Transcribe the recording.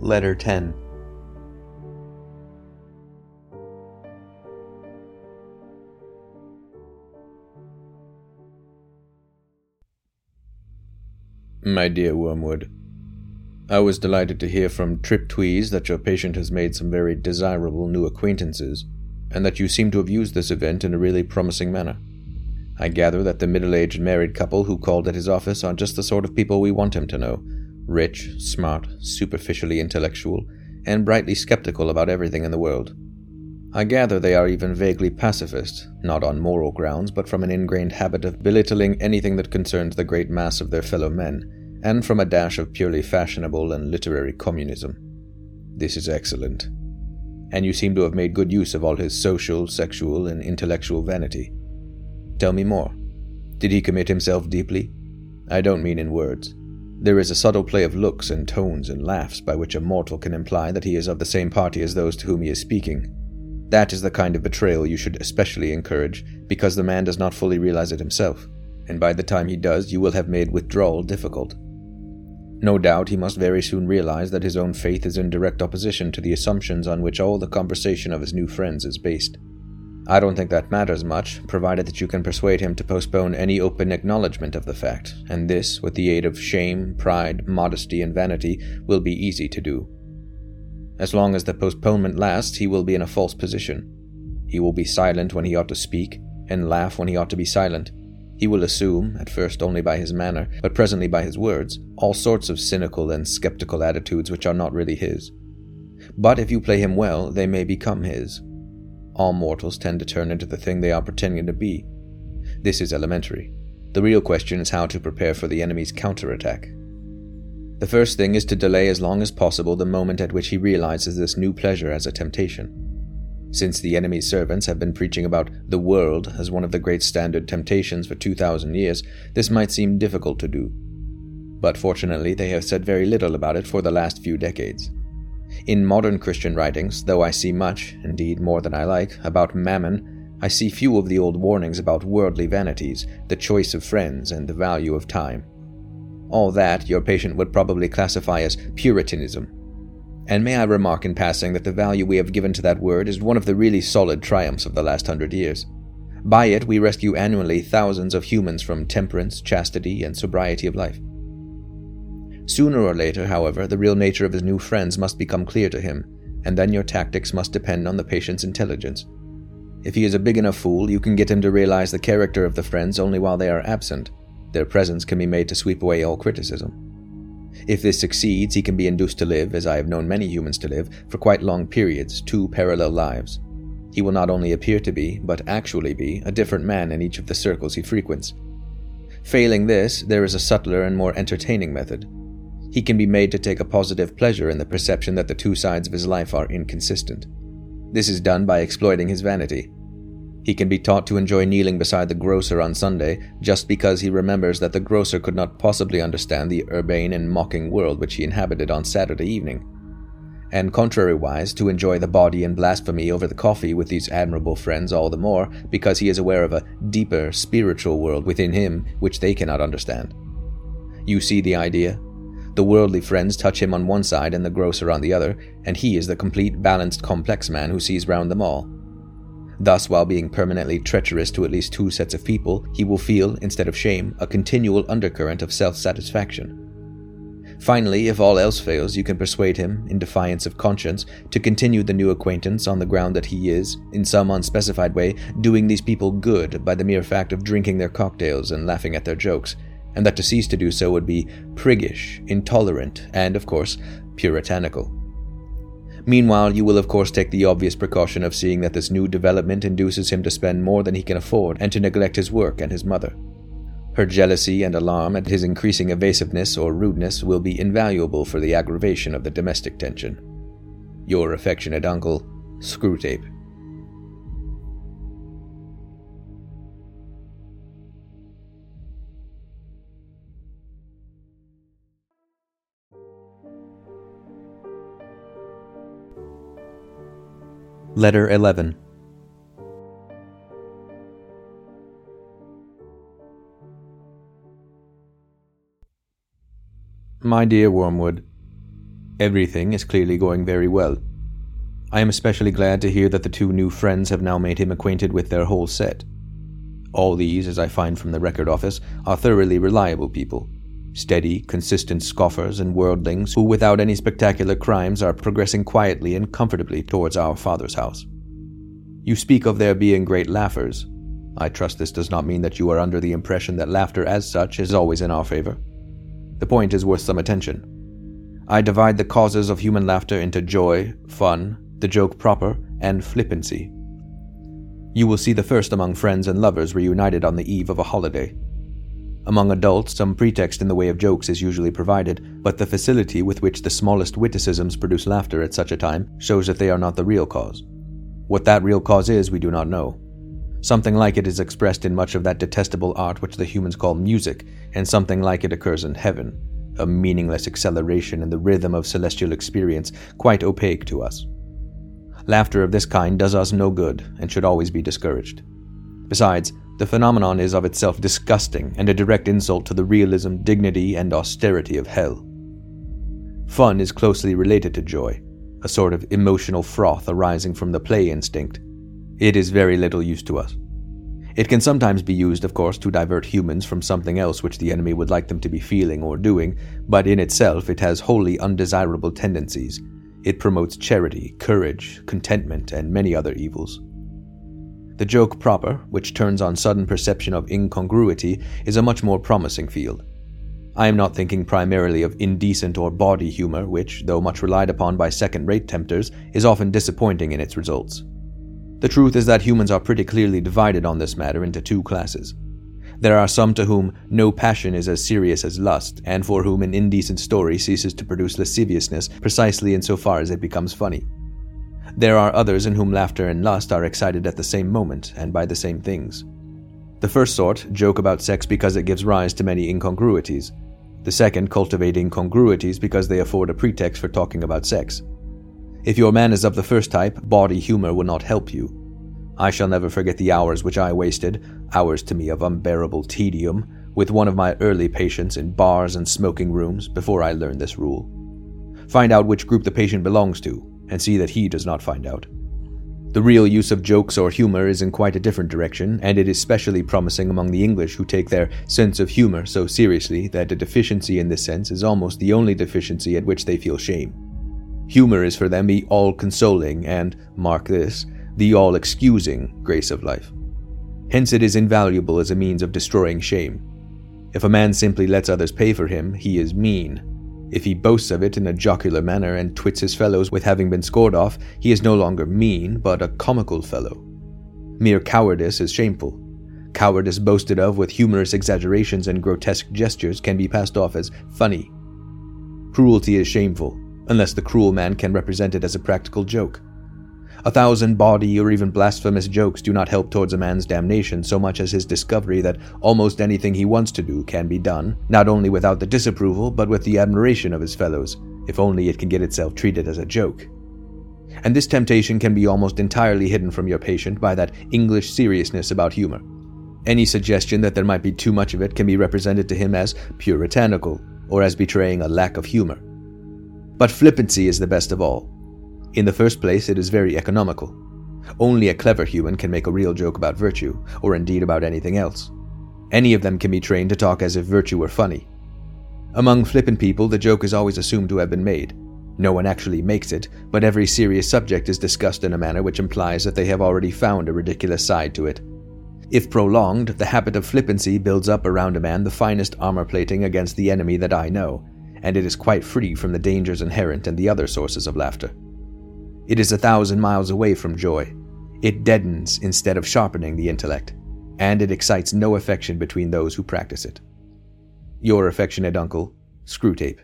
Letter 10 My dear Wormwood, I was delighted to hear from Triptweeze that your patient has made some very desirable new acquaintances, and that you seem to have used this event in a really promising manner. I gather that the middle aged married couple who called at his office are just the sort of people we want him to know rich, smart, superficially intellectual, and brightly skeptical about everything in the world. I gather they are even vaguely pacifist, not on moral grounds, but from an ingrained habit of belittling anything that concerns the great mass of their fellow men, and from a dash of purely fashionable and literary communism. This is excellent. And you seem to have made good use of all his social, sexual, and intellectual vanity. Tell me more. Did he commit himself deeply? I don't mean in words. There is a subtle play of looks and tones and laughs by which a mortal can imply that he is of the same party as those to whom he is speaking. That is the kind of betrayal you should especially encourage, because the man does not fully realize it himself, and by the time he does, you will have made withdrawal difficult. No doubt he must very soon realize that his own faith is in direct opposition to the assumptions on which all the conversation of his new friends is based. I don't think that matters much, provided that you can persuade him to postpone any open acknowledgement of the fact, and this, with the aid of shame, pride, modesty, and vanity, will be easy to do. As long as the postponement lasts, he will be in a false position. He will be silent when he ought to speak, and laugh when he ought to be silent. He will assume, at first only by his manner, but presently by his words, all sorts of cynical and skeptical attitudes which are not really his. But if you play him well, they may become his, all mortals tend to turn into the thing they are pretending to be. This is elementary. The real question is how to prepare for the enemy's counterattack. The first thing is to delay as long as possible the moment at which he realizes this new pleasure as a temptation. Since the enemy's servants have been preaching about the world as one of the great standard temptations for 2,000 years, this might seem difficult to do. But fortunately, they have said very little about it for the last few decades. In modern Christian writings, though I see much, indeed more than I like, about mammon, I see few of the old warnings about worldly vanities, the choice of friends, and the value of time. All that your patient would probably classify as Puritanism. And may I remark in passing that the value we have given to that word is one of the really solid triumphs of the last hundred years. By it, we rescue annually thousands of humans from temperance, chastity, and sobriety of life. Sooner or later, however, the real nature of his new friends must become clear to him, and then your tactics must depend on the patient's intelligence. If he is a big enough fool, you can get him to realize the character of the friends only while they are absent. Their presence can be made to sweep away all criticism. If this succeeds, he can be induced to live, as I have known many humans to live, for quite long periods, two parallel lives. He will not only appear to be, but actually be, a different man in each of the circles he frequents. Failing this, there is a subtler and more entertaining method he can be made to take a positive pleasure in the perception that the two sides of his life are inconsistent. This is done by exploiting his vanity. He can be taught to enjoy kneeling beside the grocer on Sunday just because he remembers that the grocer could not possibly understand the urbane and mocking world which he inhabited on Saturday evening. And contrariwise, to enjoy the bawdy and blasphemy over the coffee with these admirable friends all the more because he is aware of a deeper spiritual world within him which they cannot understand. You see the idea? The worldly friends touch him on one side and the grocer on the other, and he is the complete, balanced, complex man who sees round them all. Thus, while being permanently treacherous to at least two sets of people, he will feel, instead of shame, a continual undercurrent of self satisfaction. Finally, if all else fails, you can persuade him, in defiance of conscience, to continue the new acquaintance on the ground that he is, in some unspecified way, doing these people good by the mere fact of drinking their cocktails and laughing at their jokes, and that to cease to do so would be priggish, intolerant, and, of course, puritanical. Meanwhile, you will of course take the obvious precaution of seeing that this new development induces him to spend more than he can afford and to neglect his work and his mother. Her jealousy and alarm at his increasing evasiveness or rudeness will be invaluable for the aggravation of the domestic tension. Your affectionate uncle, Screwtape. Letter 11 My dear Wormwood, Everything is clearly going very well. I am especially glad to hear that the two new friends have now made him acquainted with their whole set. All these, as I find from the record office, are thoroughly reliable people. Steady, consistent scoffers and worldlings who, without any spectacular crimes, are progressing quietly and comfortably towards our Father's house. You speak of their being great laughers. I trust this does not mean that you are under the impression that laughter as such is always in our favor. The point is worth some attention. I divide the causes of human laughter into joy, fun, the joke proper, and flippancy. You will see the first among friends and lovers reunited on the eve of a holiday. Among adults, some pretext in the way of jokes is usually provided, but the facility with which the smallest witticisms produce laughter at such a time shows that they are not the real cause. What that real cause is, we do not know. Something like it is expressed in much of that detestable art which the humans call music, and something like it occurs in heaven, a meaningless acceleration in the rhythm of celestial experience, quite opaque to us. Laughter of this kind does us no good and should always be discouraged. Besides, the phenomenon is of itself disgusting and a direct insult to the realism, dignity, and austerity of hell. Fun is closely related to joy, a sort of emotional froth arising from the play instinct. It is very little use to us. It can sometimes be used, of course, to divert humans from something else which the enemy would like them to be feeling or doing, but in itself it has wholly undesirable tendencies. It promotes charity, courage, contentment, and many other evils. The joke proper, which turns on sudden perception of incongruity, is a much more promising field. I am not thinking primarily of indecent or bawdy humor, which, though much relied upon by second rate tempters, is often disappointing in its results. The truth is that humans are pretty clearly divided on this matter into two classes. There are some to whom no passion is as serious as lust, and for whom an indecent story ceases to produce lasciviousness precisely in so far as it becomes funny. There are others in whom laughter and lust are excited at the same moment and by the same things. The first sort joke about sex because it gives rise to many incongruities. The second cultivate incongruities because they afford a pretext for talking about sex. If your man is of the first type, bawdy humor will not help you. I shall never forget the hours which I wasted, hours to me of unbearable tedium, with one of my early patients in bars and smoking rooms before I learned this rule. Find out which group the patient belongs to, and see that he does not find out. The real use of jokes or humor is in quite a different direction, and it is specially promising among the English who take their sense of humor so seriously that a deficiency in this sense is almost the only deficiency at which they feel shame. Humor is for them the all consoling and, mark this, the all excusing grace of life. Hence, it is invaluable as a means of destroying shame. If a man simply lets others pay for him, he is mean. If he boasts of it in a jocular manner and twits his fellows with having been scored off, he is no longer mean, but a comical fellow. Mere cowardice is shameful. Cowardice boasted of with humorous exaggerations and grotesque gestures can be passed off as funny. Cruelty is shameful, unless the cruel man can represent it as a practical joke. A thousand bawdy or even blasphemous jokes do not help towards a man's damnation so much as his discovery that almost anything he wants to do can be done, not only without the disapproval, but with the admiration of his fellows, if only it can get itself treated as a joke. And this temptation can be almost entirely hidden from your patient by that English seriousness about humor. Any suggestion that there might be too much of it can be represented to him as puritanical, or as betraying a lack of humor. But flippancy is the best of all. In the first place, it is very economical. Only a clever human can make a real joke about virtue, or indeed about anything else. Any of them can be trained to talk as if virtue were funny. Among flippant people, the joke is always assumed to have been made. No one actually makes it, but every serious subject is discussed in a manner which implies that they have already found a ridiculous side to it. If prolonged, the habit of flippancy builds up around a man the finest armor plating against the enemy that I know, and it is quite free from the dangers inherent in the other sources of laughter. It is a thousand miles away from joy. It deadens instead of sharpening the intellect, and it excites no affection between those who practice it. Your affectionate uncle, Screwtape.